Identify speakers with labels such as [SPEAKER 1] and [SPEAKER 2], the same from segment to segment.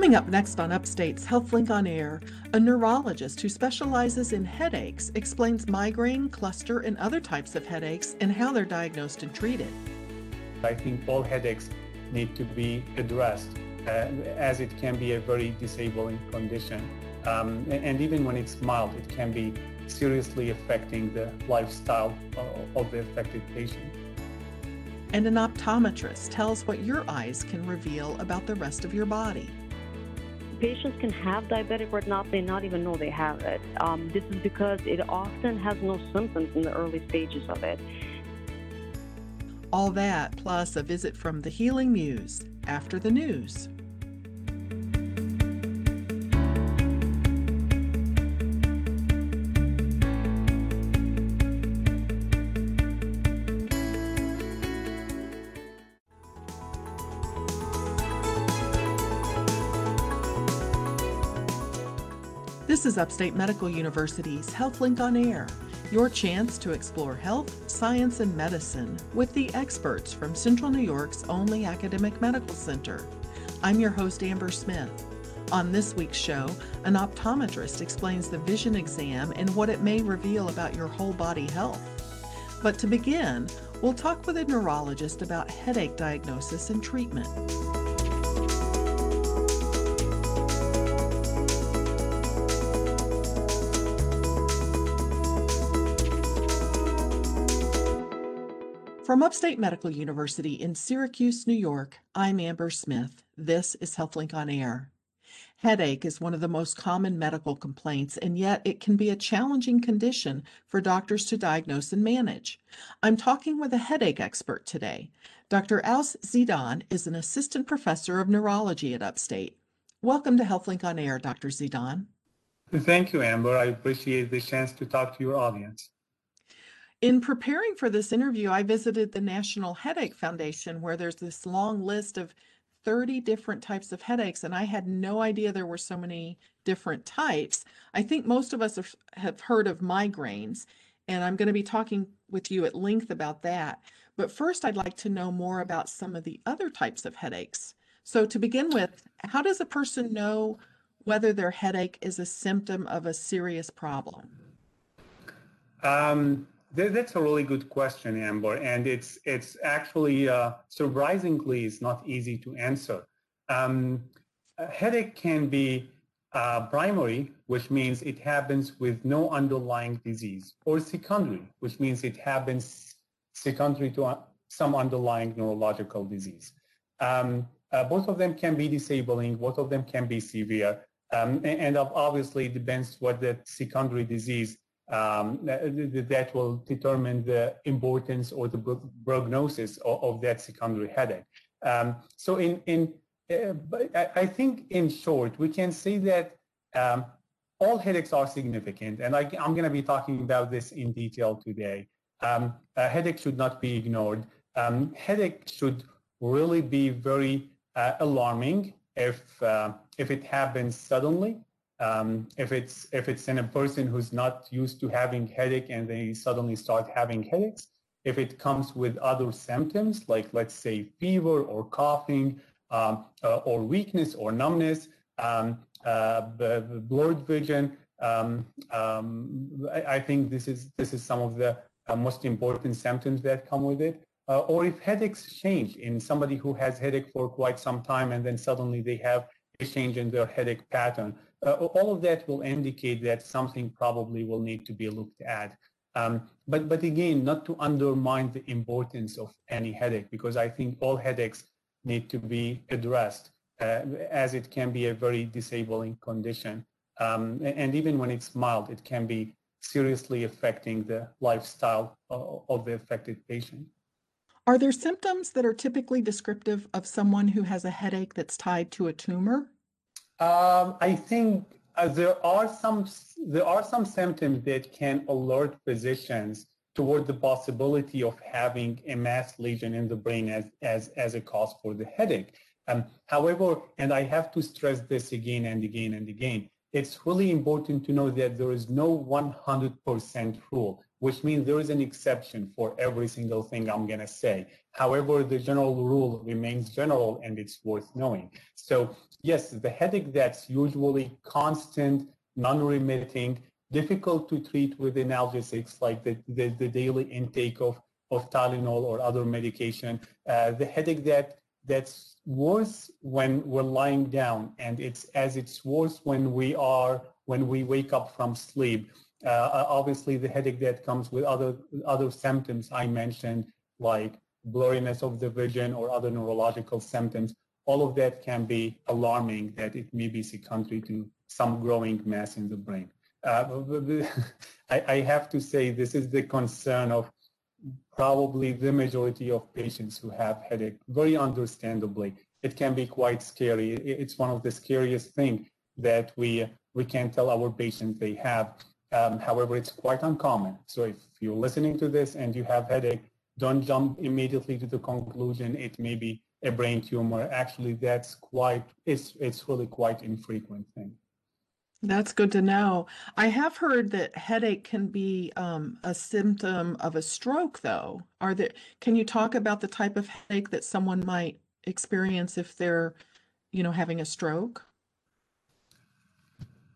[SPEAKER 1] Coming up next on Upstate's HealthLink on Air, a neurologist who specializes in headaches explains migraine, cluster, and other types of headaches and how they're diagnosed and treated.
[SPEAKER 2] I think all headaches need to be addressed uh, as it can be a very disabling condition. Um, and even when it's mild, it can be seriously affecting the lifestyle of the affected patient.
[SPEAKER 1] And an optometrist tells what your eyes can reveal about the rest of your body
[SPEAKER 3] patients can have diabetic retinopathy and not even know they have it. Um, this is because it often has no symptoms in the early stages of it.
[SPEAKER 1] All that plus a visit from the Healing Muse after the news. This is Upstate Medical University's HealthLink on Air, your chance to explore health, science, and medicine with the experts from Central New York's only academic medical center. I'm your host, Amber Smith. On this week's show, an optometrist explains the vision exam and what it may reveal about your whole body health. But to begin, we'll talk with a neurologist about headache diagnosis and treatment. From Upstate Medical University in Syracuse, New York, I'm Amber Smith. This is HealthLink on Air. Headache is one of the most common medical complaints, and yet it can be a challenging condition for doctors to diagnose and manage. I'm talking with a headache expert today. Dr. Awss Zidan is an assistant professor of neurology at Upstate. Welcome to HealthLink on Air, Dr. Zidan.
[SPEAKER 2] Thank you, Amber. I appreciate the chance to talk to your audience.
[SPEAKER 1] In preparing for this interview, I visited the National Headache Foundation, where there's this long list of 30 different types of headaches, and I had no idea there were so many different types. I think most of us have heard of migraines, and I'm going to be talking with you at length about that. But first, I'd like to know more about some of the other types of headaches. So, to begin with, how does a person know whether their headache is a symptom of a serious problem?
[SPEAKER 2] Um, that's a really good question, Amber, and it's it's actually uh, surprisingly it's not easy to answer. Um, headache can be uh, primary, which means it happens with no underlying disease, or secondary, which means it happens secondary to some underlying neurological disease. Um, uh, both of them can be disabling, both of them can be severe, um, and, and obviously it depends what the secondary disease um, that will determine the importance or the prognosis of, of that secondary headache. Um, so in, in uh, I think in short, we can say that um, all headaches are significant, and I, am going to be talking about this in detail today. Um, a headache should not be ignored. Um, headache should really be very uh, alarming if uh, if it happens suddenly um, if it's if it's in a person who's not used to having headache and they suddenly start having headaches, if it comes with other symptoms like let's say fever or coughing um, uh, or weakness or numbness, um, uh, blurred vision, um, um, I, I, think this is this is some of the uh, most important symptoms that come with it. Uh, or if headaches change in somebody who has headache for quite some time and then suddenly they have a change in their headache pattern uh, all of that will indicate that something probably will need to be looked at. Um, but, but again, not to undermine the importance of any headache, because I think all headaches need to be addressed uh, as it can be a very disabling condition. Um, and even when it's mild, it can be seriously affecting the lifestyle of the affected patient.
[SPEAKER 1] Are there symptoms that are typically descriptive of someone who has a headache that's tied to a tumor?
[SPEAKER 2] Um, I think uh, there are some there are some symptoms that can alert physicians toward the possibility of having a mass lesion in the brain as as as a cause for the headache. Um, however, and I have to stress this again and again and again, it's really important to know that there is no 100% rule. Which means there is an exception for every single thing I'm going to say. However, the general rule remains general and it's worth knowing. So yes, the headache that's usually constant, non-remitting, difficult to treat with analgesics like the, the, the daily intake of, of Tylenol or other medication, uh, the headache that that's worse when we're lying down and it's as it's worse when we are when we wake up from sleep uh, obviously the headache that comes with other other symptoms i mentioned like blurriness of the vision or other neurological symptoms all of that can be alarming that it may be secondary to some growing mass in the brain uh, I, I have to say this is the concern of probably the majority of patients who have headache, very understandably. It can be quite scary. It's one of the scariest things that we, we can tell our patients they have. Um, however, it's quite uncommon. So if you're listening to this and you have headache, don't jump immediately to the conclusion it may be a brain tumor. Actually, that's quite, it's, it's really quite infrequent thing.
[SPEAKER 1] That's good to know. I have heard that headache can be um, a symptom of a stroke, though. Are there, can you talk about the type of headache that someone might experience if they're, you know, having a stroke?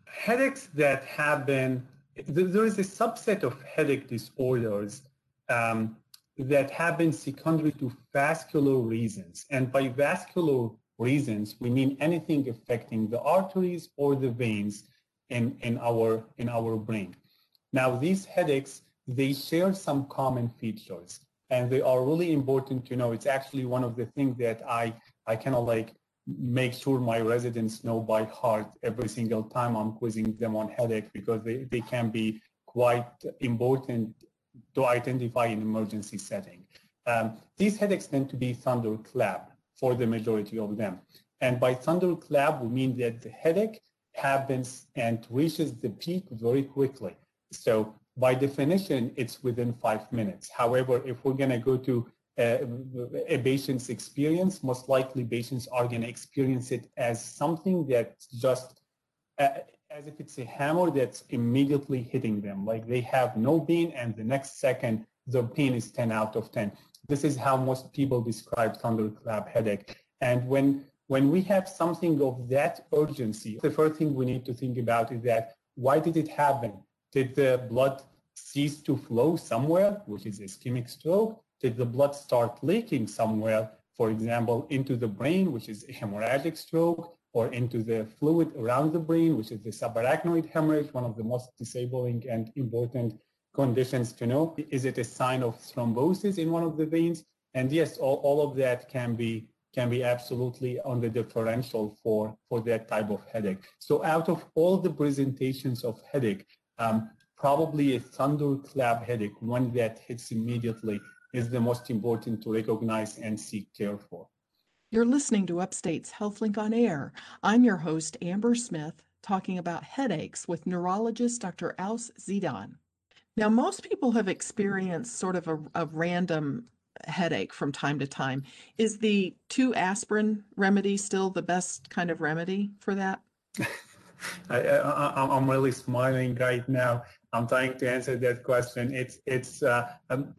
[SPEAKER 2] Headaches that have been, there is a subset of headache disorders um, that have been secondary to vascular reasons. And by vascular reasons, we mean anything affecting the arteries or the veins in, in, our, in our brain. Now, these headaches, they share some common features and they are really important to know. It's actually one of the things that I, I kind of like make sure my residents know by heart every single time I'm quizzing them on headache because they, they can be quite important to identify in emergency setting. Um, these headaches tend to be thunderclap for the majority of them. And by thunderclap, we mean that the headache happens and reaches the peak very quickly. So by definition, it's within five minutes. However, if we're going to go to a, patient's experience, most likely patients are going to experience it as something that's just uh, as if it's a hammer that's immediately hitting them. Like they have no pain and the next second the pain is 10 out of 10. This is how most people describe thunderclap headache. And when when we have something of that urgency, the first thing we need to think about is that why did it happen? Did the blood cease to flow somewhere, which is ischemic stroke? Did the blood start leaking somewhere, for example, into the brain, which is a hemorrhagic stroke, or into the fluid around the brain, which is the subarachnoid hemorrhage, one of the most disabling and important conditions to know. Is it a sign of thrombosis in one of the veins? And yes, all, all of that can be can be absolutely on the differential for, for that type of headache. So out of all the presentations of headache, um, probably a thunderclap headache, one that hits immediately, is the most important to recognize and seek care for.
[SPEAKER 1] You're listening to Upstate's HealthLink on Air. I'm your host, Amber Smith, talking about headaches with neurologist Dr. Awss Zidan. Now, most people have experienced sort of a, a random headache from time to time. Is the two aspirin remedy still the best kind of remedy for that?
[SPEAKER 2] I, am really smiling right now. I'm trying to answer that question. It's it's uh, um,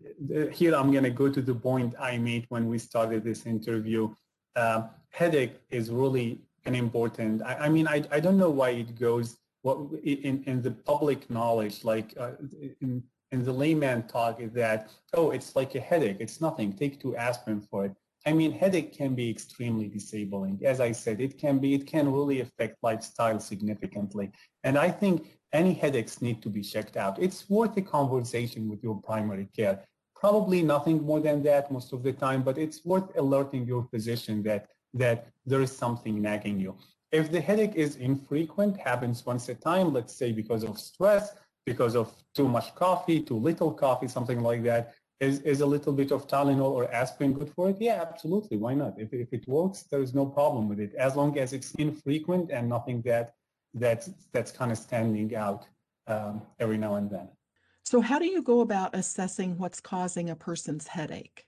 [SPEAKER 2] here. I'm going to go to the point I made when we started this interview. Uh, headache is really an important. I, I mean, I, I don't know why it goes what in in the public knowledge like uh, in and the layman talk is that, oh, it's like a headache. It's nothing. Take two aspirin for it. I mean, headache can be extremely disabling. As I said, it can be, it can really affect lifestyle significantly. And I think any headaches need to be checked out. It's worth a conversation with your primary care. Probably nothing more than that most of the time, but it's worth alerting your physician that, that there is something nagging you. If the headache is infrequent, happens once a time, let's say because of stress, because of too much coffee, too little coffee, something like that. Is, is a little bit of Tylenol or aspirin good for it? Yeah, absolutely. Why not? If, if it works, there is no problem with it, as long as it's infrequent and nothing that that's that's kind of standing out um, every now and then.
[SPEAKER 1] So, how do you go about assessing what's causing a person's headache?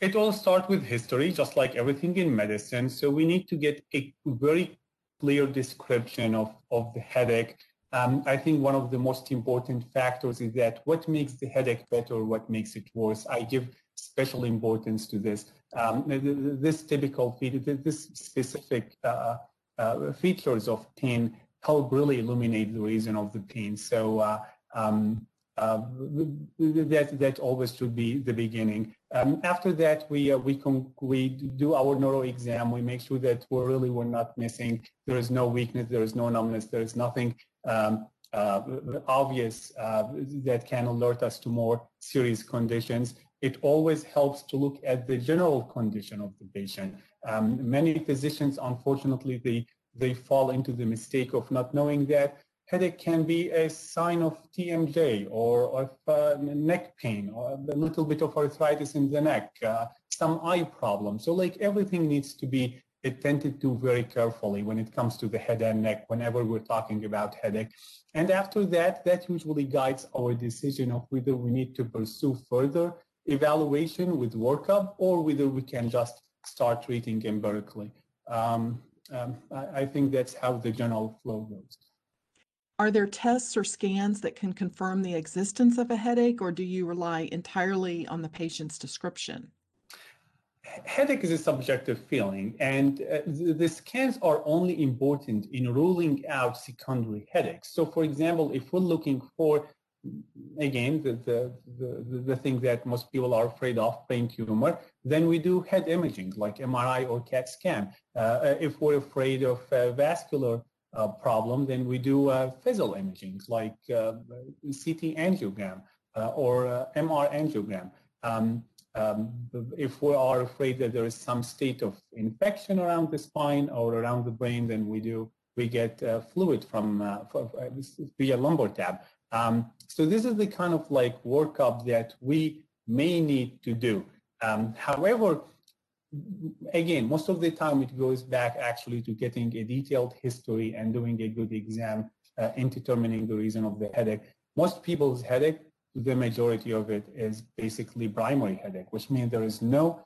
[SPEAKER 2] It all starts with history, just like everything in medicine. So we need to get a very clear description of, of the headache Um, I think one of the most important factors is that what makes the headache better, what makes it worse. I give special importance to this. Um, this typical, this specific uh, uh, features of pain help really illuminate the reason of the pain. So uh, um, uh, that that always should be the beginning. Um, after that, we uh, we we do our neuro exam. We make sure that we're really we're not missing. There is no weakness. There is no numbness. There is nothing um, uh, obvious uh, that can alert us to more serious conditions. It always helps to look at the general condition of the patient. Um, many physicians, unfortunately, they they fall into the mistake of not knowing that headache can be a sign of TMJ or of uh, neck pain or a little bit of arthritis in the neck, uh, some eye problem. So like everything needs to be attended to very carefully when it comes to the head and neck whenever we're talking about headache. And after that, that usually guides our decision of whether we need to pursue further evaluation with workup or whether we can just start treating empirically. Um, um, I, I think that's how the general flow goes.
[SPEAKER 1] Are there tests or scans that can confirm the existence of a headache, or do you rely entirely on the patient's description?
[SPEAKER 2] Headache is a subjective feeling, and uh, the, the, scans are only important in ruling out secondary headaches. So, for example, if we're looking for, again, the, the, the, the thing that most people are afraid of, brain tumor, then we do head imaging like MRI or CAT scan. Uh, if we're afraid of uh, vascular uh, problem, then we do uh, physical imaging like uh, CT angiogram uh, or uh, MR angiogram. Um, um, if we are afraid that there is some state of infection around the spine or around the brain, then we do we get uh, fluid from via lumbar tap. Um, so this is the kind of like workup that we may need to do. Um, however, again, most of the time it goes back actually to getting a detailed history and doing a good exam uh, in determining the reason of the headache. Most people's headache, the majority of it is basically primary headache, which means there is no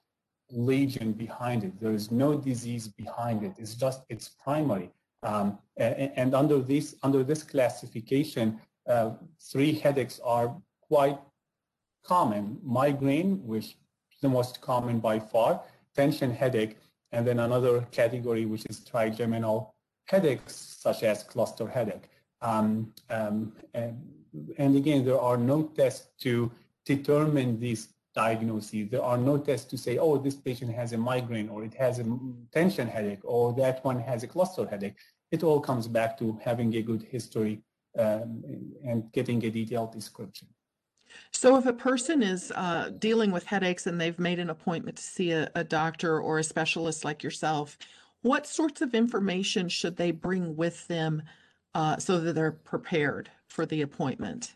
[SPEAKER 2] lesion behind it. There is no disease behind it. It's just, it's primary. Um, and, and, under this, under this classification, uh, three headaches are quite common. Migraine, which is the most common by far, tension headache, and then another category which is trigeminal headaches such as cluster headache. Um, um, and, and, again, there are no tests to determine these diagnoses. There are no tests to say, oh, this patient has a migraine or it has a tension headache or that one has a cluster headache. It all comes back to having a good history um, and getting a detailed description.
[SPEAKER 1] So if a person is uh, dealing with headaches and they've made an appointment to see a, a doctor or a specialist like yourself, what sorts of information should they bring with them uh, so that they're prepared for the appointment?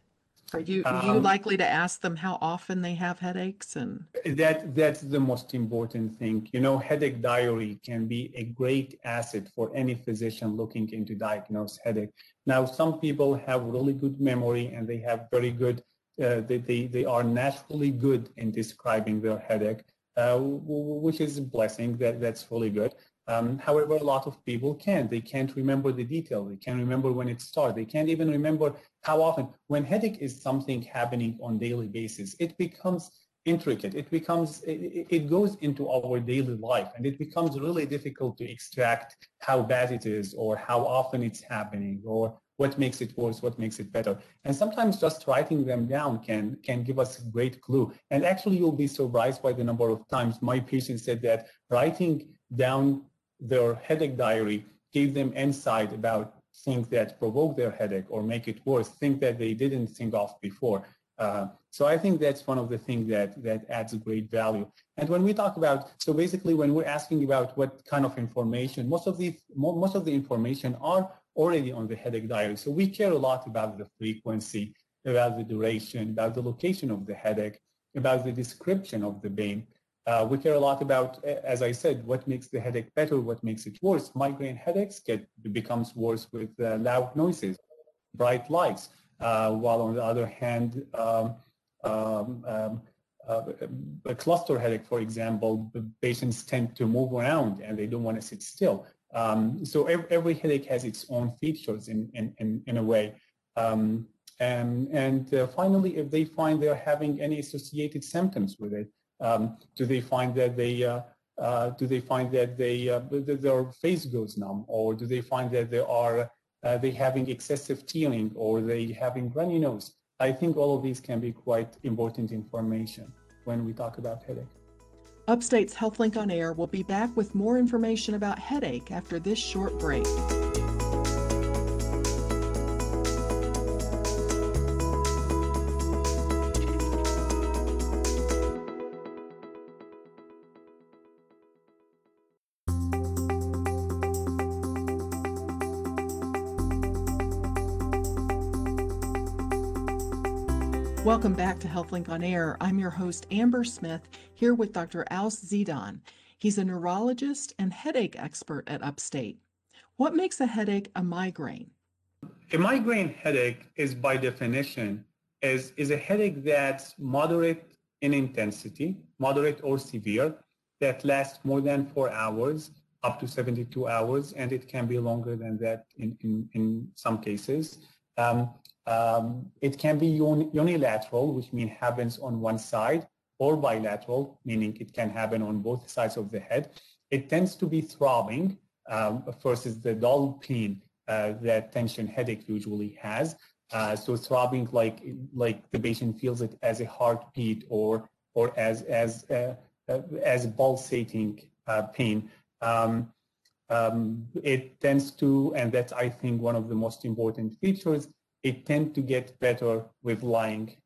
[SPEAKER 1] Are you are you
[SPEAKER 2] Um,
[SPEAKER 1] likely to ask them how often they have headaches and
[SPEAKER 2] That that's the most important thing. You know, headache diary can be a great asset for any physician looking into diagnose headache. Now, some people have really good memory and they have very good uh, they, they, they are naturally good in describing their headache, uh, which is a blessing. That, that's really good. Um, however, a lot of people can't. They can't remember the detail. They can't remember when it started. They can't even remember how often. When headache is something happening on daily basis, it becomes intricate. It becomes, it, it goes into our daily life and it becomes really difficult to extract how bad it is or how often it's happening or what makes it worse, what makes it better. And sometimes just writing them down can, can give us a great clue. And actually you'll be surprised by the number of times my patients said that writing down their headache diary gave them insight about things that provoke their headache or make it worse, things that they didn't think of before. Uh, so I think that's one of the things that, that adds great value. And when we talk about, so basically when we're asking about what kind of information, most of the, most of the information are already on the headache diary. So we care a lot about the frequency, about the duration, about the location of the headache, about the description of the pain. Uh, we care a lot about, as I said, what makes the headache better, what makes it worse. Migraine headaches get becomes worse with uh, loud noises, bright lights, uh, while on the other hand, um, um, um, uh, a cluster headache, for example, patients tend to move around and they don't want to sit still. Um, so every, every, headache has its own features in, in, in, in a way. Um, and and uh, finally, if they find they're having any associated symptoms with it, um, do they find that they uh, uh, do they find that they uh, their face goes numb, or do they find that they are uh, they having excessive tearing, or they having runny nose? I think all of these can be quite important information when we talk about headache.
[SPEAKER 1] Upstate's HealthLink on Air will be back with more information about headache after this short break. HealthLink on Air. I'm your host, Amber Smith, here with Dr. Awss Zidan. He's a neurologist and headache expert at Upstate. What makes a headache a migraine?
[SPEAKER 2] A migraine headache is by definition is, is a headache that's moderate in intensity, moderate or severe, that lasts more than four hours, up to 72 hours, and it can be longer than that in, in, in some cases. Um, um, it can be unilateral, which means happens on one side, or bilateral, meaning it can happen on both sides of the head. It tends to be throbbing um, versus the dull pain uh, that tension headache usually has. Uh, so throbbing like like the patient feels it as a heartbeat or or as as uh, uh as pulsating uh, pain. Um, um, it tends to, and that's I think one of the most important features, it tend to get better with lying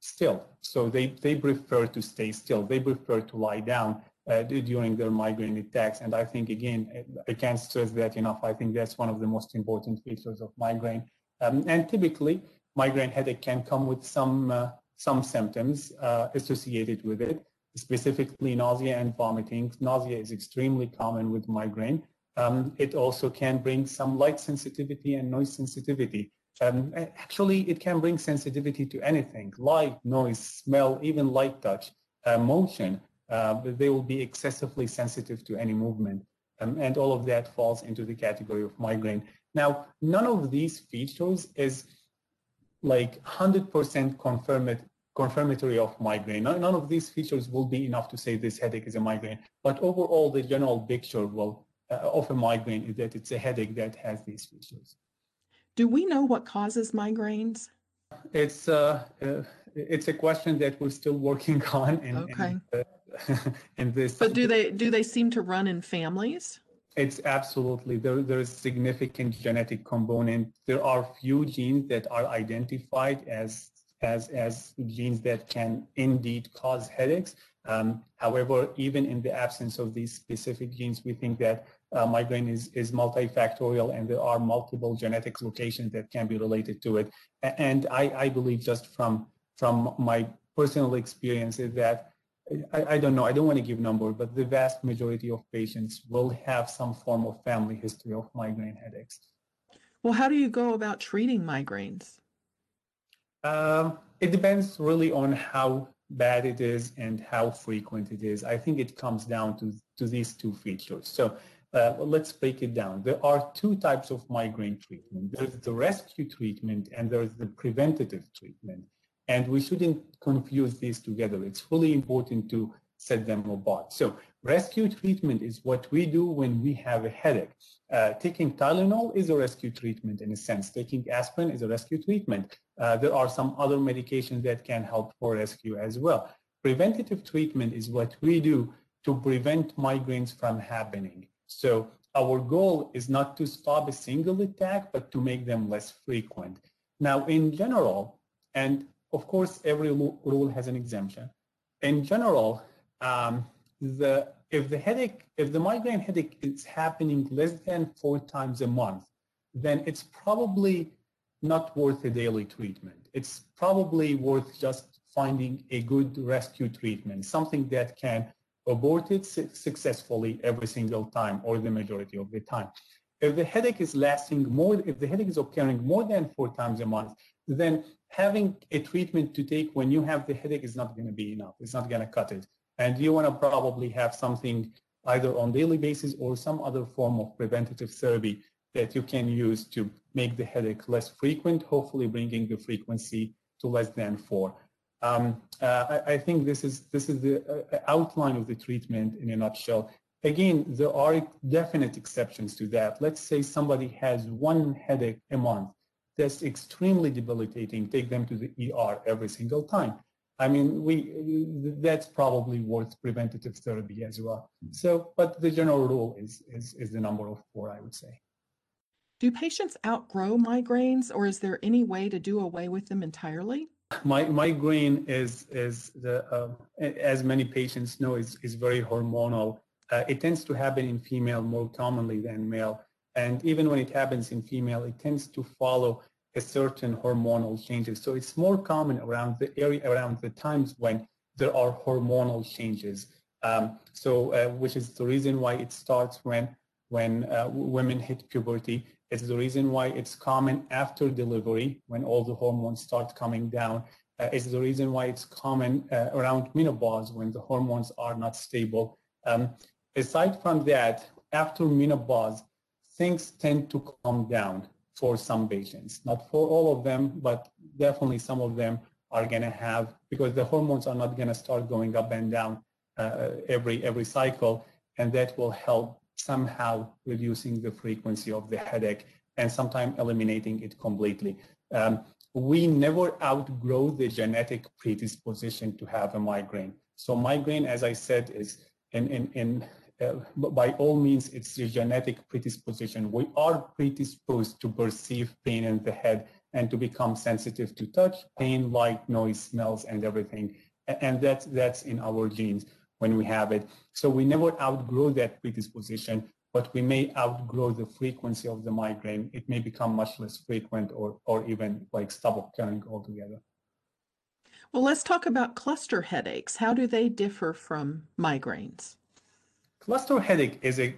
[SPEAKER 2] still. So they, they prefer to stay still. They prefer to lie down uh, during their migraine attacks. And I think, again, I can't stress that enough. I think that's one of the most important features of migraine. Um, and typically, migraine headache can come with some, uh, some symptoms uh, associated with it, specifically nausea and vomiting. Nausea is extremely common with migraine. Um, it also can bring some light sensitivity and noise sensitivity. Um, actually, it can bring sensitivity to anything, light, noise, smell, even light touch, uh, motion. Uh, they will be excessively sensitive to any movement. Um, and all of that falls into the category of migraine. Now, none of these features is like 100% confirmatory of migraine. None of these features will be enough to say this headache is a migraine. But overall, the general picture will, uh, of a migraine is that it's a headache that has these features.
[SPEAKER 1] Do we know what causes migraines?
[SPEAKER 2] It's uh, uh, it's a question that we're still working on. In,
[SPEAKER 1] okay.
[SPEAKER 2] In, uh, this.
[SPEAKER 1] But do they do they seem to run in families?
[SPEAKER 2] It's absolutely there. There is significant genetic component. There are few genes that are identified as as as genes that can indeed cause headaches. Um, however, even in the absence of these specific genes, we think that uh, migraine is, is multifactorial and there are multiple genetic locations that can be related to it. And I, I believe just from, from my personal experience is that I, I, don't know, I don't want to give number, but the vast majority of patients will have some form of family history of migraine headaches.
[SPEAKER 1] Well, how do you go about treating migraines?
[SPEAKER 2] Um, it depends really on how bad it is and how frequent it is. I think it comes down to, to these two features. So uh, let's break it down. There are two types of migraine treatment. There's the rescue treatment and there's the preventative treatment. And we shouldn't confuse these together. It's really important to set them apart. So rescue treatment is what we do when we have a headache. Uh, taking Tylenol is a rescue treatment in a sense. Taking aspirin is a rescue treatment. Uh, there are some other medications that can help for rescue as well. Preventative treatment is what we do to prevent migraines from happening. So our goal is not to stop a single attack, but to make them less frequent. Now, in general, and of course, every rule has an exemption. In general, um, the if the headache, if the migraine headache is happening less than four times a month, then it's probably not worth a daily treatment. It's probably worth just finding a good rescue treatment, something that can aborted successfully every single time or the majority of the time. If the headache is lasting more, if the headache is occurring more than four times a month, then having a treatment to take when you have the headache is not going to be enough. It's not going to cut it. And you want to probably have something either on daily basis or some other form of preventative therapy that you can use to make the headache less frequent, hopefully bringing the frequency to less than four. Um, uh, I, I, think this is this is the uh, outline of the treatment in a nutshell. Again, there are definite exceptions to that. Let's say somebody has one headache a month that's extremely debilitating. Take them to the ER every single time. I mean, we that's probably worth preventative therapy as well. So, but the general rule is is is the number of four, I would say.
[SPEAKER 1] Do patients outgrow migraines, or is there any way to do away with them entirely?
[SPEAKER 2] My, migraine is is the uh, as many patients know is is very hormonal. Uh, it tends to happen in female more commonly than male, and even when it happens in female, it tends to follow a certain hormonal changes. So it's more common around the area around the times when there are hormonal changes. Um, so uh, which is the reason why it starts when when uh, women hit puberty it's the reason why it's common after delivery when all the hormones start coming down. Uh, it's the reason why it's common uh, around menopause when the hormones are not stable. Um, aside from that, after menopause, things tend to calm down for some patients. Not for all of them, but definitely some of them are going to have, because the hormones are not going to start going up and down uh, every every cycle, and that will help somehow reducing the frequency of the headache and sometimes eliminating it completely. Um, we never outgrow the genetic predisposition to have a migraine. So migraine, as I said, is in, in, in uh, by all means, it's a genetic predisposition. We are predisposed to perceive pain in the head and to become sensitive to touch, pain, light, noise, smells, and everything. And that's, that's in our genes when we have it. So we never outgrow that predisposition, but we may outgrow the frequency of the migraine. It may become much less frequent or, or even like stop occurring altogether.
[SPEAKER 1] Well, let's talk about cluster headaches. How do they differ from migraines?
[SPEAKER 2] Cluster headache is a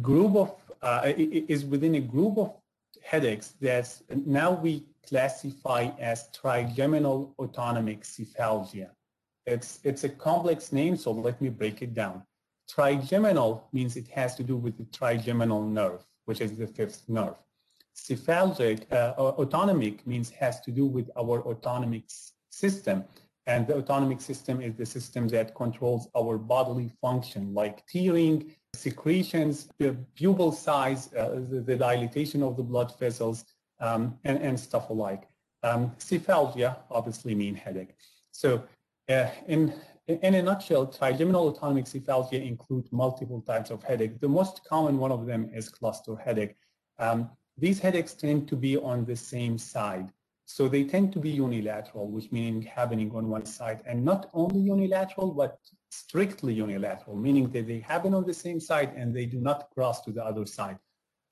[SPEAKER 2] group of, uh, is within a group of headaches that now we classify as trigeminal autonomic cephalgia. It's, it's a complex name, so let me break it down. Trigeminal means it has to do with the trigeminal nerve, which is the fifth nerve. Cephalgic, uh, autonomic means has to do with our autonomic system. And the autonomic system is the system that controls our bodily function, like tearing, secretions, the pupil size, uh, the, the, dilatation of the blood vessels, um, and, and, stuff alike. Um, cephalgia obviously mean headache. So uh, in, in a nutshell, trigeminal autonomic cephalgia include multiple types of headache. The most common one of them is cluster headache. Um, these headaches tend to be on the same side. So they tend to be unilateral, which meaning happening on one side, and not only unilateral, but strictly unilateral, meaning that they happen on the same side and they do not cross to the other side.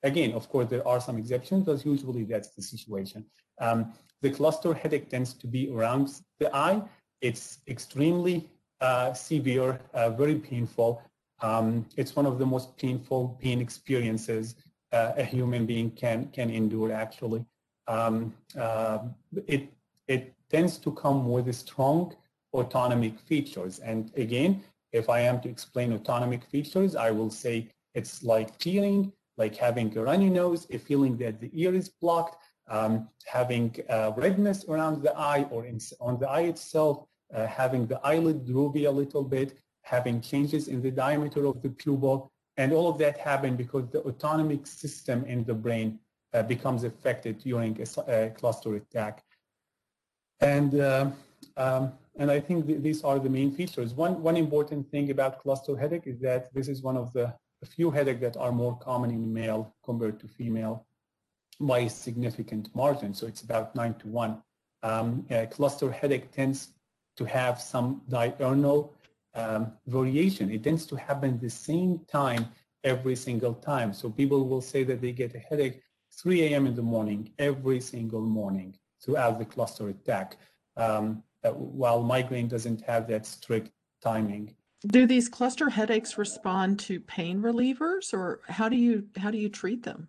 [SPEAKER 2] Again, of course, there are some exceptions, but usually that's the situation. Um, the cluster headache tends to be around the eye, it's extremely uh, severe, uh, very painful. Um, it's one of the most painful pain experiences uh, a human being can can endure. Actually, um, uh, it it tends to come with strong autonomic features. And again, if I am to explain autonomic features, I will say it's like tearing, like having a runny nose, a feeling that the ear is blocked, um, having uh, redness around the eye or in, on the eye itself, uh, having the eyelid droopy a little bit, having changes in the diameter of the pupil, and all of that happen because the autonomic system in the brain uh, becomes affected during a, a cluster attack. And uh, um, and I think th these are the main features. One one important thing about cluster headache is that this is one of the few headache that are more common in male compared to female by a significant margin. So it's about nine to one. Um, cluster headache tends to have some diurnal um, variation. It tends to happen the same time every single time. So people will say that they get a headache 3 a.m. in the morning, every single morning throughout the cluster attack, um, while migraine doesn't have that strict timing.
[SPEAKER 1] Do these cluster headaches respond to pain relievers or how do you how do you treat them?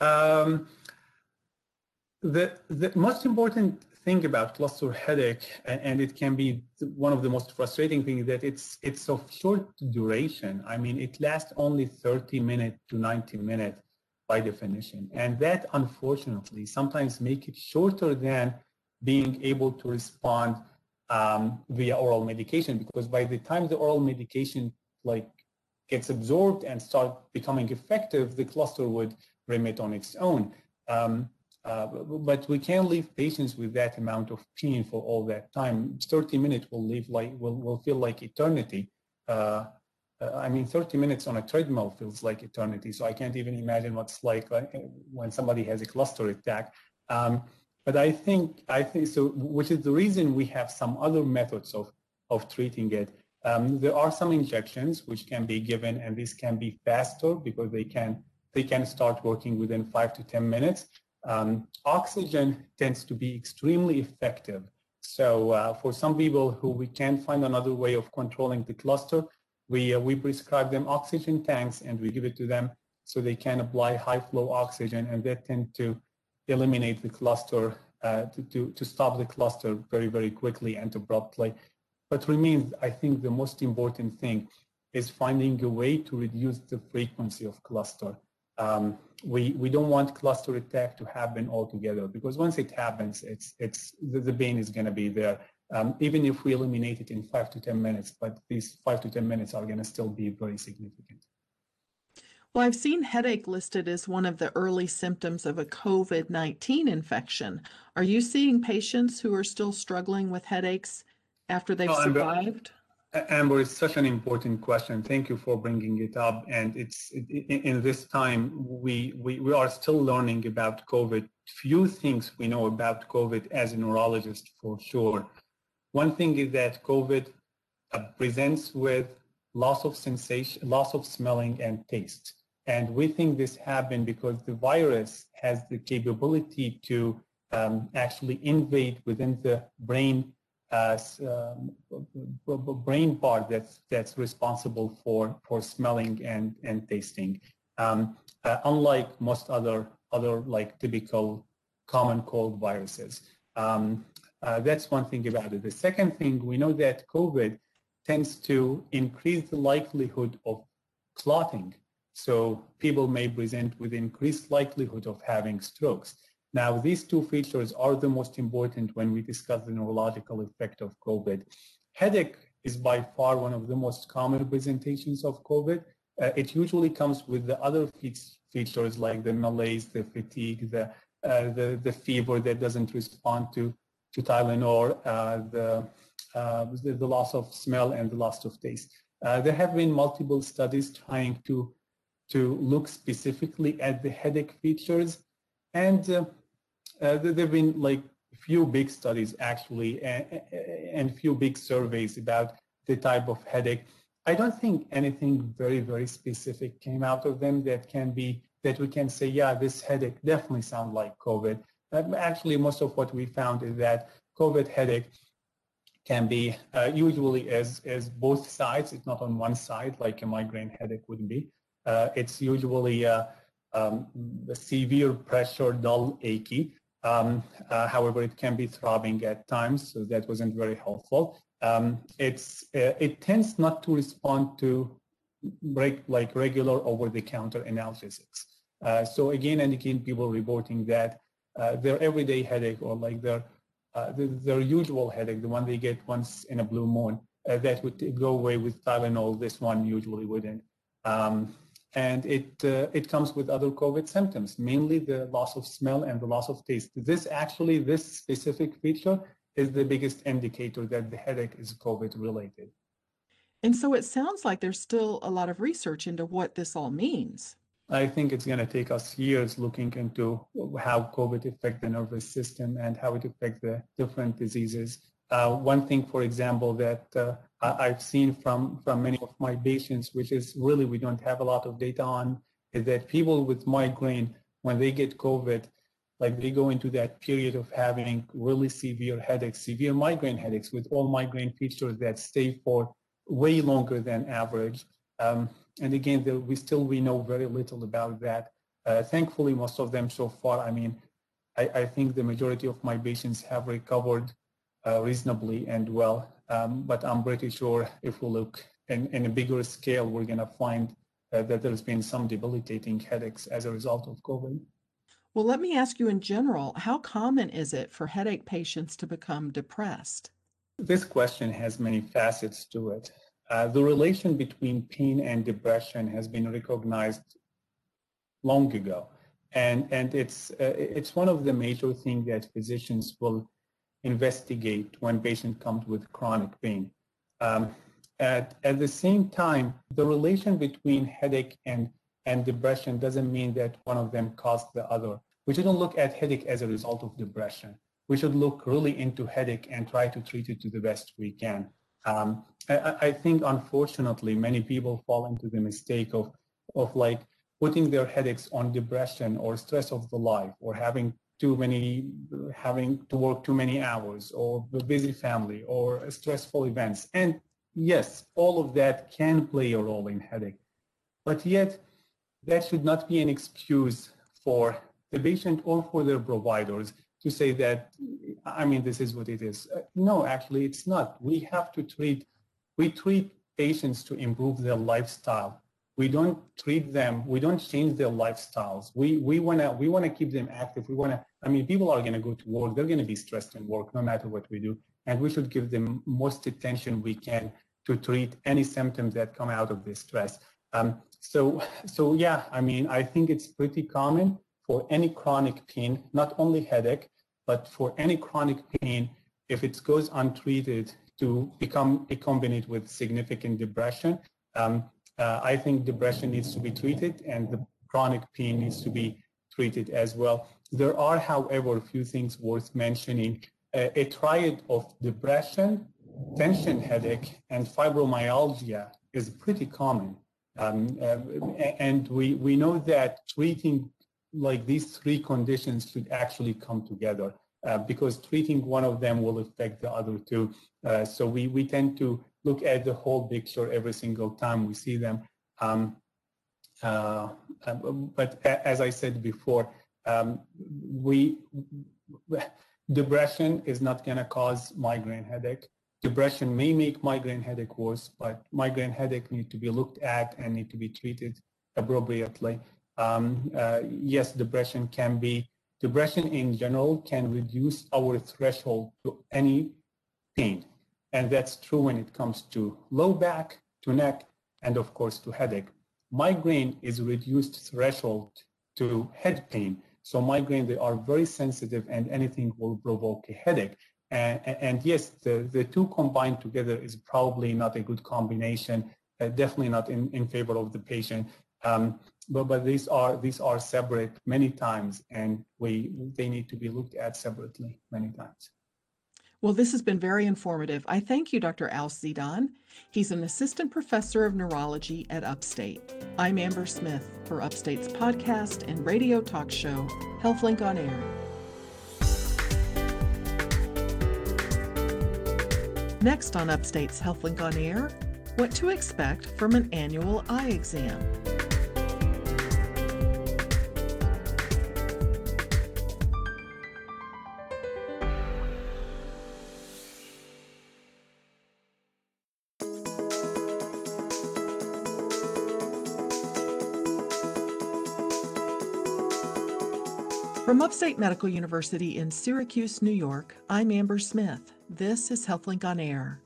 [SPEAKER 1] Um,
[SPEAKER 2] the, the most important thing about cluster headache, and it can be one of the most frustrating things that it's it's of short duration. I mean, it lasts only 30 minutes to 90 minutes by definition, and that unfortunately sometimes make it shorter than being able to respond um, via oral medication because by the time the oral medication like gets absorbed and start becoming effective, the cluster would remit on its own. Um, uh, but we can't leave patients with that amount of pain for all that time. 30 minutes will like will, will feel like eternity. Uh, uh, I mean, 30 minutes on a treadmill feels like eternity. So I can't even imagine what's like when somebody has a cluster attack. Um, but I think I think so, which is the reason we have some other methods of of treating it. Um, there are some injections which can be given, and these can be faster because they can they can start working within five to 10 minutes. Um, oxygen tends to be extremely effective. So uh, for some people who we can't find another way of controlling the cluster, we, uh, we prescribe them oxygen tanks and we give it to them so they can apply high flow oxygen and that tend to eliminate the cluster, uh, to, to, to stop the cluster very, very quickly and abruptly. But remains, I think the most important thing is finding a way to reduce the frequency of cluster. Um, we, we don't want cluster attack to happen altogether because once it happens, it's, it's, the, the pain is going to be there. Um, even if we eliminate it in five to 10 minutes, but these five to 10 minutes are going to still be very significant.
[SPEAKER 1] Well, I've seen headache listed as one of the early symptoms of a COVID 19 infection. Are you seeing patients who are still struggling with headaches after they've survived?
[SPEAKER 2] Amber, it's such an important question. Thank you for bringing it up. And it's in this time, we, we, we are still learning about COVID. Few things we know about COVID as a neurologist for sure. One thing is that COVID presents with loss of sensation, loss of smelling and taste. And we think this happened because the virus has the capability to um, actually invade within the brain as um, brain part that's that's responsible for for smelling and and tasting. Um, uh, unlike most other other like typical common cold viruses. Um, uh, that's one thing about it. The second thing we know that COVID tends to increase the likelihood of clotting. So people may present with increased likelihood of having strokes. Now, these two features are the most important when we discuss the neurological effect of COVID. Headache is by far one of the most common presentations of COVID. Uh, it usually comes with the other features like the malaise, the fatigue, the, uh, the, the, fever that doesn't respond to, to Tylenol, uh, the, uh, the, the, loss of smell and the loss of taste. Uh, there have been multiple studies trying to, to look specifically at the headache features and uh, there have been like a few big studies actually and, and few big surveys about the type of headache. I don't think anything very, very specific came out of them that can be, that we can say, yeah, this headache definitely sounds like COVID. But actually, most of what we found is that COVID headache can be uh, usually as, as both sides. It's not on one side like a migraine headache would be. Uh, it's usually uh, um, severe pressure, dull, achy. Um, uh, however, it can be throbbing at times, so that wasn't very helpful. Um, it's uh, it tends not to respond to break, like regular over-the-counter analgesics. Uh, so again and again, people reporting that uh, their everyday headache or like their, uh, their, their usual headache, the one they get once in a blue moon, uh, that would go away with Tylenol. This one usually wouldn't. Um, and it uh, it comes with other COVID symptoms, mainly the loss of smell and the loss of taste. This actually, this specific feature is the biggest indicator that the headache is COVID related.
[SPEAKER 1] And so it sounds like there's still a lot of research into what this all means.
[SPEAKER 2] I think it's going to take us years looking into how COVID affects the nervous system and how it affects the different diseases. Uh, one thing, for example, that uh, I've seen from, from many of my patients, which is really we don't have a lot of data on, is that people with migraine, when they get COVID, like they go into that period of having really severe headaches, severe migraine headaches with all migraine features that stay for way longer than average. Um, and again, we still we know very little about that. Uh, thankfully, most of them so far, I mean, I, I think the majority of my patients have recovered uh, reasonably and well. Um, but I'm pretty sure if we look in, in a bigger scale, we're going to find uh, that there's been some debilitating headaches as a result of COVID.
[SPEAKER 1] Well, let me ask you in general, how common is it for headache patients to become depressed?
[SPEAKER 2] This question has many facets to it. Uh, the relation between pain and depression has been recognized long ago. And, and it's, uh, it's one of the major things that physicians will investigate when patient comes with chronic pain. Um, at, at the same time, the relation between headache and, and depression doesn't mean that one of them caused the other. We shouldn't look at headache as a result of depression. We should look really into headache and try to treat it to the best we can. Um, I, I, think, unfortunately, many people fall into the mistake of, of like putting their headaches on depression or stress of the life or having too many, having to work too many hours or a busy family or stressful events. And yes, all of that can play a role in headache. But yet, that should not be an excuse for the patient or for their providers to say that, I mean, this is what it is. Uh, no, actually, it's not. We have to treat, we treat patients to improve their lifestyle we don't treat them we don't change their lifestyles. We we want to we want to keep them active. We want to i mean people are going to go to work. They're going to be stressed in work no matter what we do. And we should give them most attention we can to treat any symptoms that come out of this stress. Um, so so yeah i mean i think it's pretty common for any chronic pain not only headache but for any chronic pain if it goes untreated to become accompanied with significant depression. Um, uh, I think depression needs to be treated and the chronic pain needs to be treated as well. There are, however, a few things worth mentioning. Uh, a triad of depression, tension headache, and fibromyalgia is pretty common. Um, uh, and we, we know that treating like these three conditions should actually come together uh, because treating one of them will affect the other two. Uh, so we, we tend to look at the whole picture every single time we see them. Um, uh, um, but as I said before, um, we depression is not going to cause migraine headache. Depression may make migraine headache worse, but migraine headache need to be looked at and need to be treated appropriately. Um, uh, yes, depression can be, depression in general can reduce our threshold to any pain. And that's true when it comes to low back, to neck, and of course to headache. Migraine is reduced threshold to head pain. So migraine, they are very sensitive and anything will provoke a headache. And, and yes, the, the two combined together is probably not a good combination, uh, definitely not in, in favor of the patient. Um, but, but these are these are separate many times and we they need to be looked at separately many times.
[SPEAKER 1] Well, this has been very informative. I thank you, Dr. Awss Zidan. He's an assistant professor of neurology at Upstate. I'm Amber Smith for Upstate's podcast and radio talk show, HealthLink on Air. Next on Upstate's HealthLink on Air, what to expect from an annual eye exam. Upstate Medical University in Syracuse, New York, I'm Amber Smith. This is HealthLink on Air.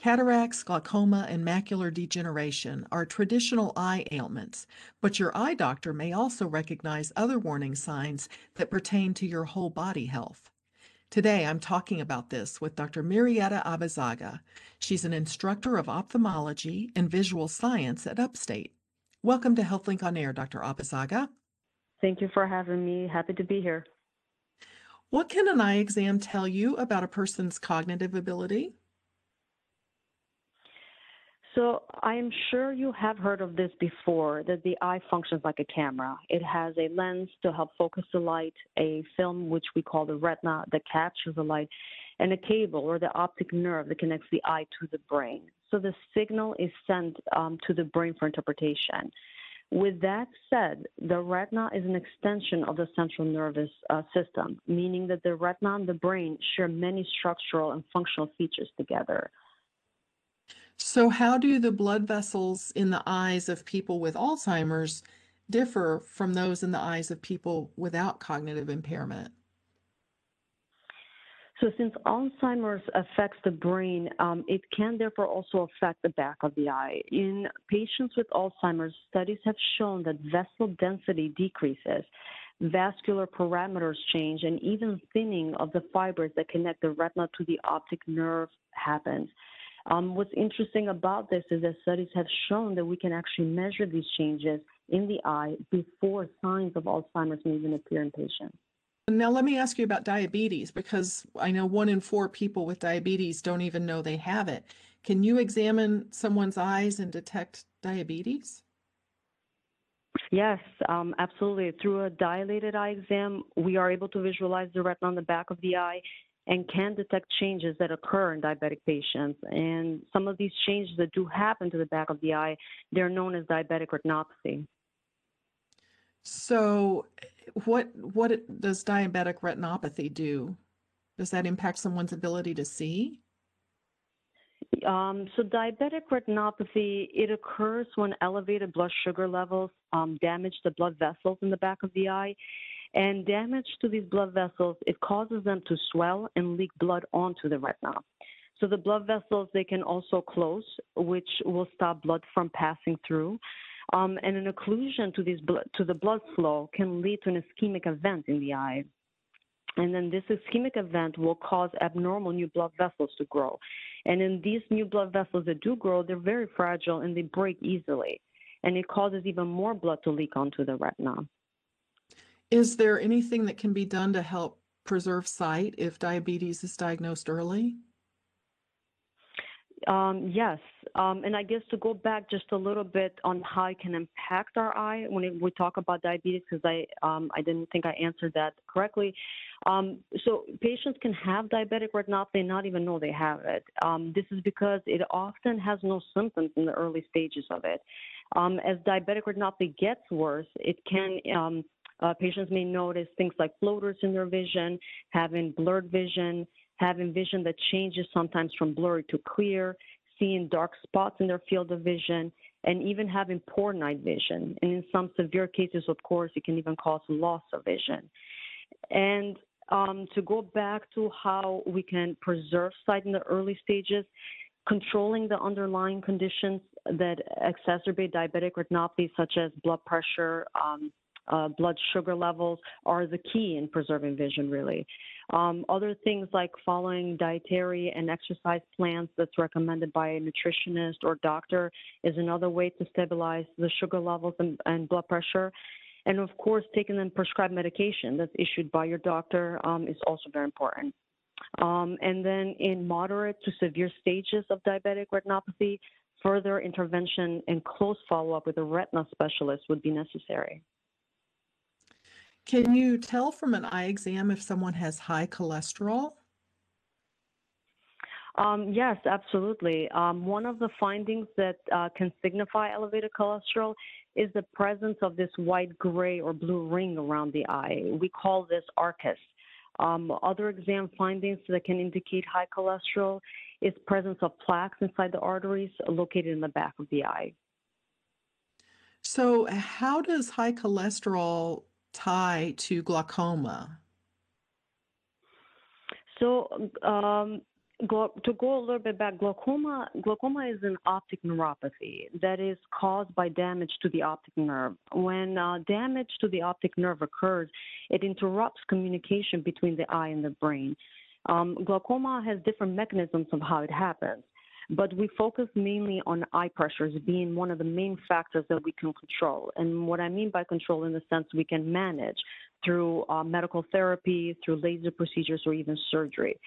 [SPEAKER 1] Cataracts, glaucoma, and macular degeneration are traditional eye ailments, but your eye doctor may also recognize other warning signs that pertain to your whole body health. Today, I'm talking about this with Dr. Mirjeta Abazaga. She's an instructor of ophthalmology and visual science at Upstate. Welcome to HealthLink on Air, Dr. Abazaga.
[SPEAKER 3] Thank you for having me. Happy to be here.
[SPEAKER 1] What can an eye exam tell you about a person's cognitive ability?
[SPEAKER 3] So I am sure you have heard of this before, that the eye functions like a camera. It has a lens to help focus the light, a film, which we call the retina, that captures the light, and a cable or the optic nerve that connects the eye to the brain. So the signal is sent um, to the brain for interpretation. With that said, the retina is an extension of the central nervous uh, system, meaning that the retina and the brain share many structural and functional features together.
[SPEAKER 1] So, how do the blood vessels in the eyes of people with Alzheimer's differ from those in the eyes of people without cognitive impairment?
[SPEAKER 3] So, since Alzheimer's affects the brain, um, it can therefore also affect the back of the eye. In patients with Alzheimer's, studies have shown that vessel density decreases, vascular parameters change, and even thinning of the fibers that connect the retina to the optic nerve happens. Um, what's interesting about this is that studies have shown that we can actually measure these changes in the eye before signs of Alzheimer's may even appear in patients.
[SPEAKER 1] Now, let me ask you about diabetes because I know one in four people with diabetes don't even know they have it. Can you examine someone's eyes and detect diabetes?
[SPEAKER 3] Yes, um, absolutely. Through a dilated eye exam, we are able to visualize the retina on the back of the eye and can detect changes that occur in diabetic patients. And some of these changes that do happen to the back of the eye, they're known as diabetic retinopathy.
[SPEAKER 1] So, what what does diabetic retinopathy do? Does that impact someone's ability to see?
[SPEAKER 3] Um, so diabetic retinopathy, it occurs when elevated blood sugar levels um, damage the blood vessels in the back of the eye. And damage to these blood vessels, it causes them to swell and leak blood onto the retina. So the blood vessels, they can also close, which will stop blood from passing through. Um, and an occlusion to, blo- to the blood flow can lead to an ischemic event in the eye. And then this ischemic event will cause abnormal new blood vessels to grow. And in these new blood vessels that do grow, they're very fragile and they break easily. And it causes even more blood to leak onto the retina.
[SPEAKER 1] Is there anything that can be done to help preserve sight if diabetes is diagnosed early?
[SPEAKER 3] Um, yes, um, and I guess to go back just a little bit on how it can impact our eye when we talk about diabetes, because I um, I didn't think I answered that correctly. Um, so patients can have diabetic retinopathy and not even know they have it. Um, this is because it often has no symptoms in the early stages of it. Um, as diabetic retinopathy gets worse, it can uh, patients may notice things like floaters in their vision, having blurred vision, having vision that changes sometimes from blurry to clear, seeing dark spots in their field of vision, and even having poor night vision. And in some severe cases, of course, it can even cause loss of vision. And um, to go back to how we can preserve sight in the early stages, controlling the underlying conditions that exacerbate diabetic retinopathy, such as blood pressure, um, uh, blood sugar levels are the key in preserving vision, really. Um, other things like following dietary and exercise plans that's recommended by a nutritionist or doctor is another way to stabilize the sugar levels and, and blood pressure. And of course, taking them prescribed medication that's issued by your doctor um, is also very important. Um, and then in moderate to severe stages of diabetic retinopathy, further intervention and close follow up with a retina specialist would be necessary.
[SPEAKER 1] Can you tell from an eye exam if someone has high cholesterol?
[SPEAKER 3] Um, yes, absolutely. Um, one of the findings that uh, can signify elevated cholesterol is the presence of this white, gray, or blue ring around the eye. We call this ARCUS. Um, other exam findings that can indicate high cholesterol is presence of plaques inside the arteries located in the back of the eye.
[SPEAKER 1] So, how does high cholesterol tie to glaucoma?
[SPEAKER 3] So, um, to go a little bit back, glaucoma glaucoma is an optic neuropathy that is caused by damage to the optic nerve. When uh, damage to the optic nerve occurs, it interrupts communication between the eye and the brain. Um, glaucoma has different mechanisms of how it happens, but we focus mainly on eye pressures being one of the main factors that we can control. And what I mean by control, in the sense we can manage through uh, medical therapy, through laser procedures, or even surgery.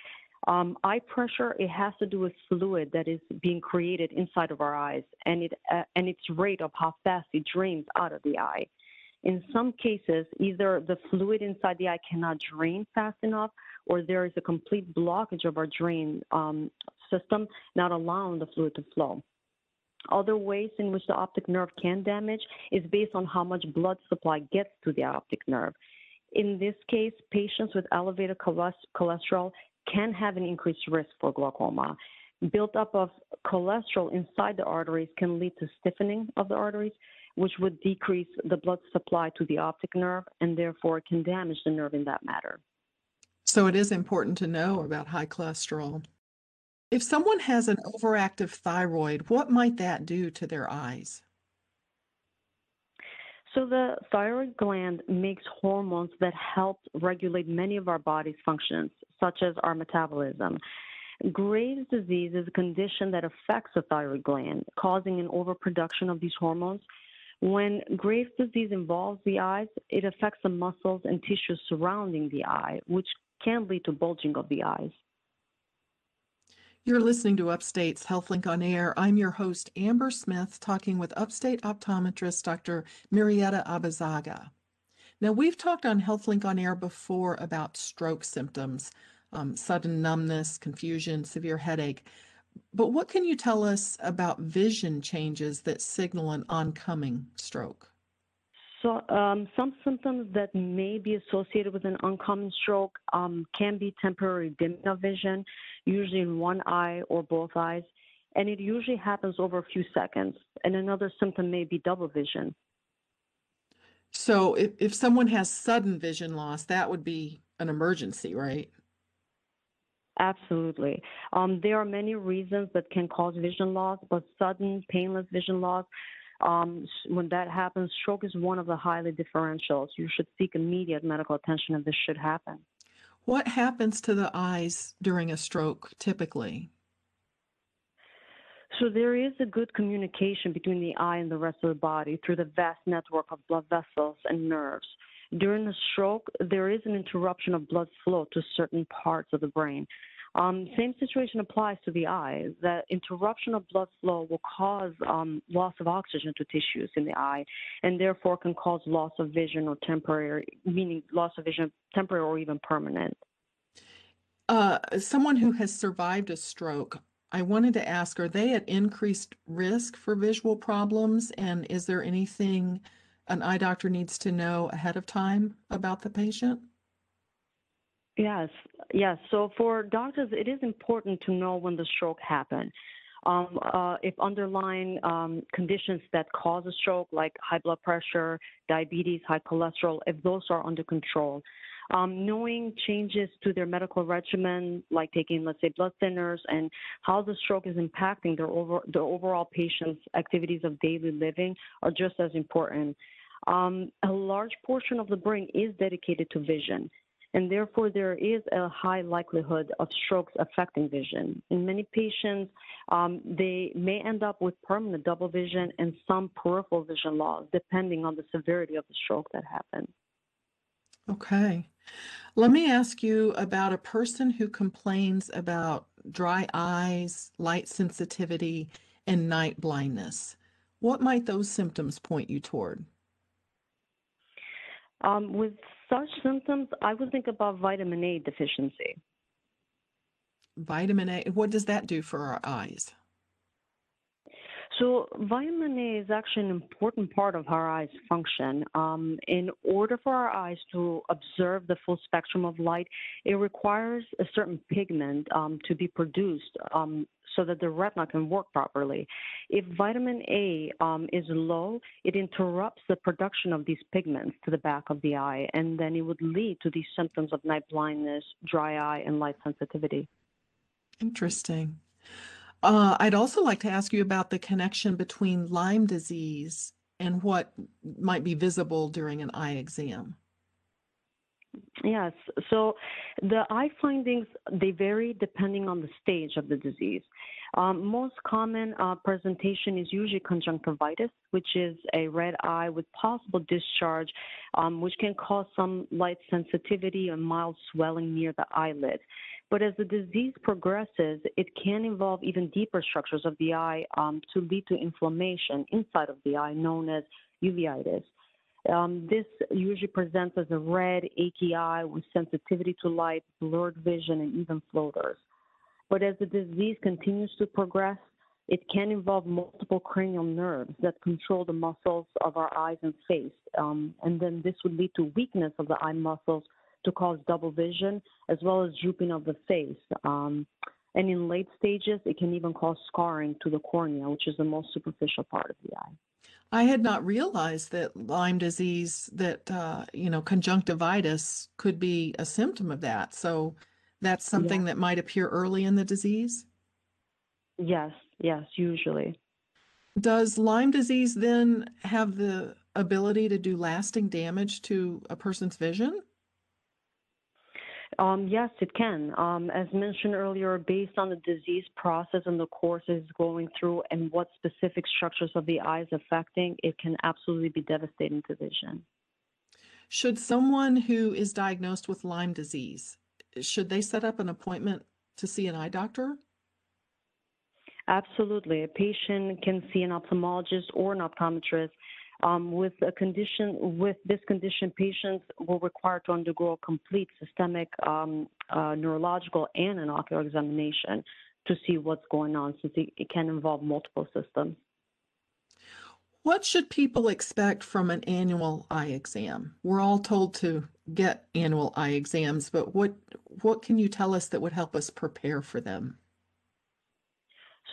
[SPEAKER 3] Um, eye pressure, it has to do with fluid that is being created inside of our eyes and, it, uh, and its rate of how fast it drains out of the eye. In some cases, either the fluid inside the eye cannot drain fast enough or there is a complete blockage of our drain um, system, not allowing the fluid to flow. Other ways in which the optic nerve can damage is based on how much blood supply gets to the optic nerve. In this case, patients with elevated cholesterol can have an increased risk for glaucoma. Buildup of cholesterol inside the arteries can lead to stiffening of the arteries, which would decrease the blood supply to the optic nerve and therefore can damage the nerve in that matter.
[SPEAKER 1] So it is important to know about high cholesterol. If someone has an overactive thyroid, what might that do to their eyes?
[SPEAKER 3] So, the thyroid gland makes hormones that help regulate many of our body's functions, such as our metabolism. Graves' disease is a condition that affects the thyroid gland, causing an overproduction of these hormones. When Graves' disease involves the eyes, it affects the muscles and tissues surrounding the eye, which can lead to bulging of the eyes.
[SPEAKER 1] You're listening to Upstate's HealthLink on Air. I'm your host, Amber Smith, talking with Upstate optometrist Dr. Mirjeta Abazaga. Now, we've talked on HealthLink on Air before about stroke symptoms, um, sudden numbness, confusion, severe headache. But what can you tell us about vision changes that signal an oncoming stroke?
[SPEAKER 3] So, um, some symptoms that may be associated with an uncommon stroke um, can be temporary dimming of vision, usually in one eye or both eyes, and it usually happens over a few seconds. And another symptom may be double vision.
[SPEAKER 1] So, if, if someone has sudden vision loss, that would be an emergency, right?
[SPEAKER 3] Absolutely. Um, there are many reasons that can cause vision loss, but sudden painless vision loss um, when that happens, stroke is one of the highly differentials. You should seek immediate medical attention if this should happen.
[SPEAKER 1] What happens to the eyes during a stroke typically?
[SPEAKER 3] So there is a good communication between the eye and the rest of the body through the vast network of blood vessels and nerves. During a stroke, there is an interruption of blood flow to certain parts of the brain. Um, same situation applies to the eye. The interruption of blood flow will cause um, loss of oxygen to tissues in the eye, and therefore can cause loss of vision or temporary, meaning loss of vision, temporary or even permanent.
[SPEAKER 1] Uh, someone who has survived a stroke, I wanted to ask, are they at increased risk for visual problems? And is there anything an eye doctor needs to know ahead of time about the patient?
[SPEAKER 3] Yes, yes. So for doctors, it is important to know when the stroke happened. Um, uh, if underlying um, conditions that cause a stroke, like high blood pressure, diabetes, high cholesterol, if those are under control. Um, knowing changes to their medical regimen, like taking, let's say, blood thinners, and how the stroke is impacting their, over, their overall patient's activities of daily living are just as important. Um, a large portion of the brain is dedicated to vision and therefore there is a high likelihood of strokes affecting vision. In many patients, um, they may end up with permanent double vision and some peripheral vision loss, depending on the severity of the stroke that happened.
[SPEAKER 1] Okay. Let me ask you about a person who complains about dry eyes, light sensitivity, and night blindness. What might those symptoms point you toward?
[SPEAKER 3] Um, with such symptoms, I would think about vitamin A deficiency.
[SPEAKER 1] Vitamin A, what does that do for our eyes?
[SPEAKER 3] So, vitamin A is actually an important part of our eyes function. Um, in order for our eyes to observe the full spectrum of light, it requires a certain pigment um, to be produced um, so that the retina can work properly. If vitamin A um, is low, it interrupts the production of these pigments to the back of the eye, and then it would lead to these symptoms of night blindness, dry eye, and light sensitivity.
[SPEAKER 1] Interesting. Uh, I'd also like to ask you about the connection between Lyme disease and what might be visible during an eye exam.
[SPEAKER 3] Yes. So the eye findings they vary depending on the stage of the disease. Um, most common uh, presentation is usually conjunctivitis, which is a red eye with possible discharge, um, which can cause some light sensitivity and mild swelling near the eyelid. But as the disease progresses, it can involve even deeper structures of the eye um, to lead to inflammation inside of the eye, known as uveitis. Um, this usually presents as a red, achy eye with sensitivity to light, blurred vision, and even floaters. But as the disease continues to progress, it can involve multiple cranial nerves that control the muscles of our eyes and face. Um, and then this would lead to weakness of the eye muscles to cause double vision as well as drooping of the face. Um, and in late stages, it can even cause scarring to the cornea, which is the most superficial part of the eye.
[SPEAKER 1] I had not realized that Lyme disease, that, uh, you know, conjunctivitis could be a symptom of that. So that's something that might appear early in the disease.
[SPEAKER 3] Yes, yes, usually.
[SPEAKER 1] Does Lyme disease then have the ability to do lasting damage to a person's vision?
[SPEAKER 3] Um, yes, it can. Um, as mentioned earlier, based on the disease process and the course it's going through and what specific structures of the eye is affecting, it can absolutely be devastating to vision.
[SPEAKER 1] Should someone who is diagnosed with Lyme disease, should they set up an appointment to see an eye doctor?
[SPEAKER 3] Absolutely. A patient can see an ophthalmologist or an optometrist. Um, with a condition, with this condition, patients will require to undergo a complete systemic um, uh, neurological and an ocular examination to see what's going on, since it, it can involve multiple systems.
[SPEAKER 1] What should people expect from an annual eye exam? We're all told to get annual eye exams, but what what can you tell us that would help us prepare for them?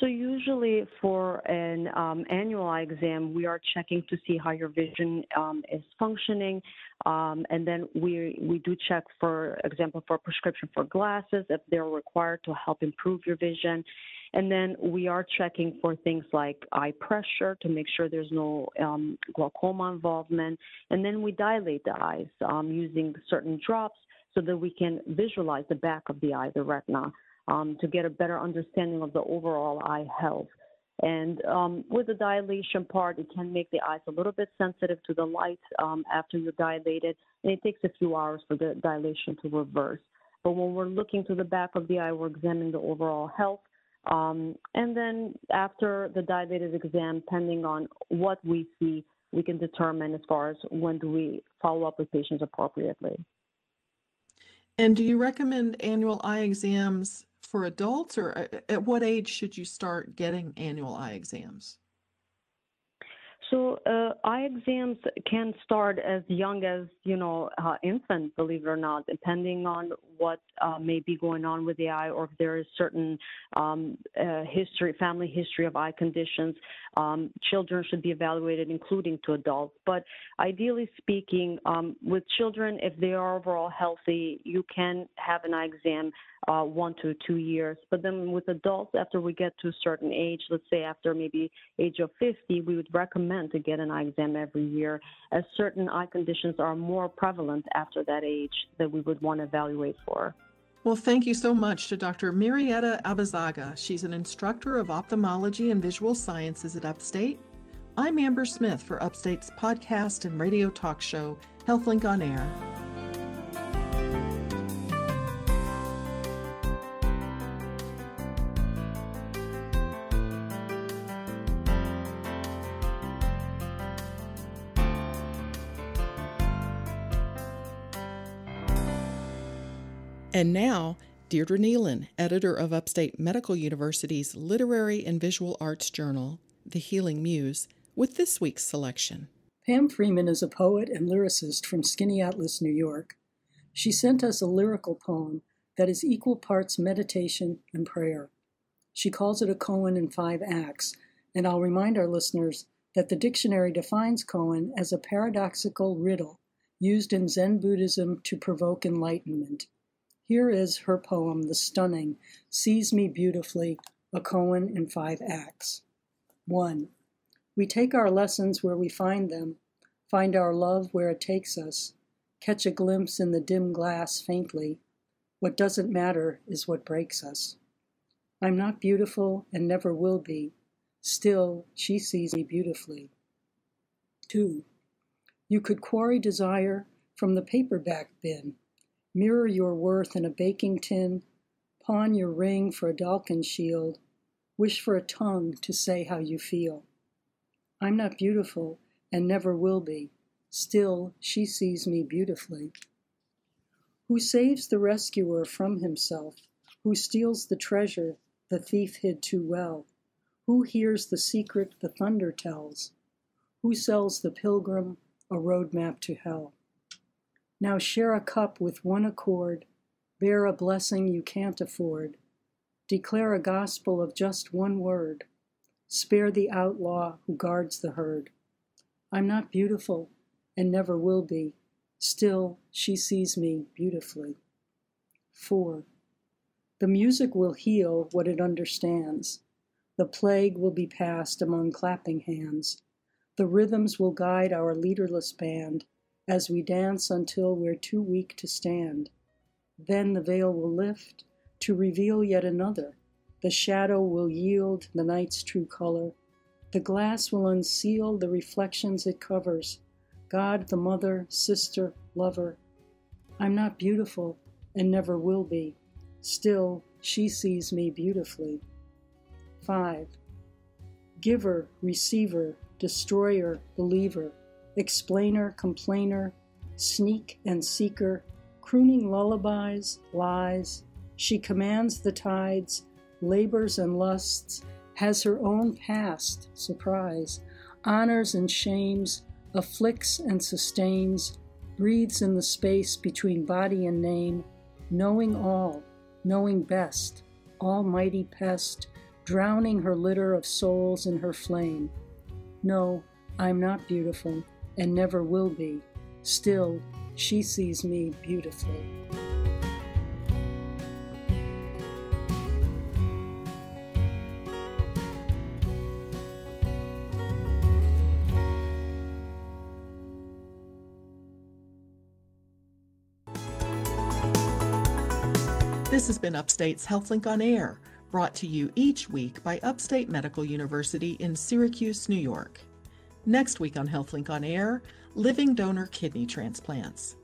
[SPEAKER 3] So usually for an um, annual eye exam, we are checking to see how your vision um, is functioning, um, and then we we do check, for example, for prescription for glasses if they're required to help improve your vision, and then we are checking for things like eye pressure to make sure there's no um, glaucoma involvement, and then we dilate the eyes um, using certain drops so that we can visualize the back of the eye, the retina um, to get a better understanding of the overall eye health. And um, with the dilation part, it can make the eyes a little bit sensitive to the light um, after you're dilated, and it takes a few hours for the dilation to reverse. But when we're looking to the back of the eye, we're examining the overall health. Um, and then after the dilated exam, depending on what we see, we can determine as far as when do we follow up with patients appropriately.
[SPEAKER 1] And do you recommend annual eye exams for adults, or at what age should you start getting annual eye exams?
[SPEAKER 3] So uh, eye exams can start as young as you know uh, infant, believe it or not, depending on what uh, may be going on with the eye, or if there is certain um, uh, history, family history of eye conditions. Um, children should be evaluated, including to adults. But ideally speaking, um, with children, if they are overall healthy, you can have an eye exam uh, one to two years. But then with adults, after we get to a certain age, let's say after maybe age of 50, we would recommend to get an eye exam every year, as certain eye conditions are more prevalent after that age that we would want to evaluate for.
[SPEAKER 1] Well, thank you so much to Dr. Mirjeta Abazaga. She's an instructor of ophthalmology and visual sciences at Upstate. I'm Amber Smith for Upstate's podcast and radio talk show, HealthLink on Air. And now, Deirdre Neilen, editor of Upstate Medical University's Literary and Visual Arts Journal, The Healing Muse, with this week's selection.
[SPEAKER 4] Pam Freeman is a poet and lyricist from Skaneateles, New York. She sent us a lyrical poem that is equal parts meditation and prayer. She calls it a koan in five acts, and I'll remind our listeners that the dictionary defines koan as a paradoxical riddle used in Zen Buddhism to provoke enlightenment. Here is her poem, the stunning Sees Me Beautifully, a koan in five acts. 1. We take our lessons where we find them, find our love where it takes us, catch a glimpse in the dim glass faintly. What doesn't matter is what breaks us. I'm not beautiful and never will be. Still, she sees me beautifully. 2. You could quarry desire from the paperback bin Mirror your worth in a baking tin, pawn your ring for a Dalkon shield, wish for a tongue to say how you feel. I'm not beautiful and never will be, still she sees me beautifully. Who saves the rescuer from himself, who steals the treasure the thief hid too well, Who hears the secret the thunder tells? Who sells the pilgrim a roadmap to hell? Now share a cup with one accord, bear a blessing you can't afford, declare a gospel of just one word, spare the outlaw who guards the herd. I'm not beautiful and never will be, still she sees me beautifully. 4. The music will heal what it understands. The plague will be passed among clapping hands. The rhythms will guide our leaderless band as we dance until we're too weak to stand. Then the veil will lift to reveal yet another. The shadow will yield the night's true color. The glass will unseal the reflections it covers. God, the mother, sister, lover. I'm not beautiful and never will be. Still, she sees me beautifully. 5. Giver, receiver, destroyer, believer, explainer, complainer, sneak and seeker, crooning lullabies, lies. She commands the tides, labors and lusts, has her own past, surprise, honors and shames, afflicts and sustains, breathes in the space between body and name, knowing all, knowing best, almighty pest, drowning her litter of souls in her flame. No, I'm not beautiful and never will be. Still, she sees me beautifully.
[SPEAKER 1] This has been Upstate's HealthLink on Air, brought to you each week by Upstate Medical University in Syracuse, New York. Next week on HealthLink on Air, living donor kidney transplants.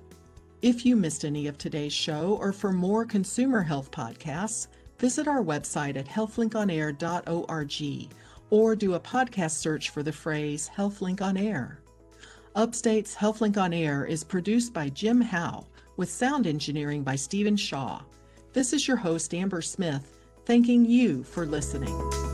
[SPEAKER 1] If you missed any of today's show or for more consumer health podcasts, visit our website at healthlinkonair.org or do a podcast search for the phrase HealthLink on Air. Upstate's HealthLink on Air is produced by Jim Howe with sound engineering by Stephen Shaw. This is your host, Amber Smith, thanking you for listening.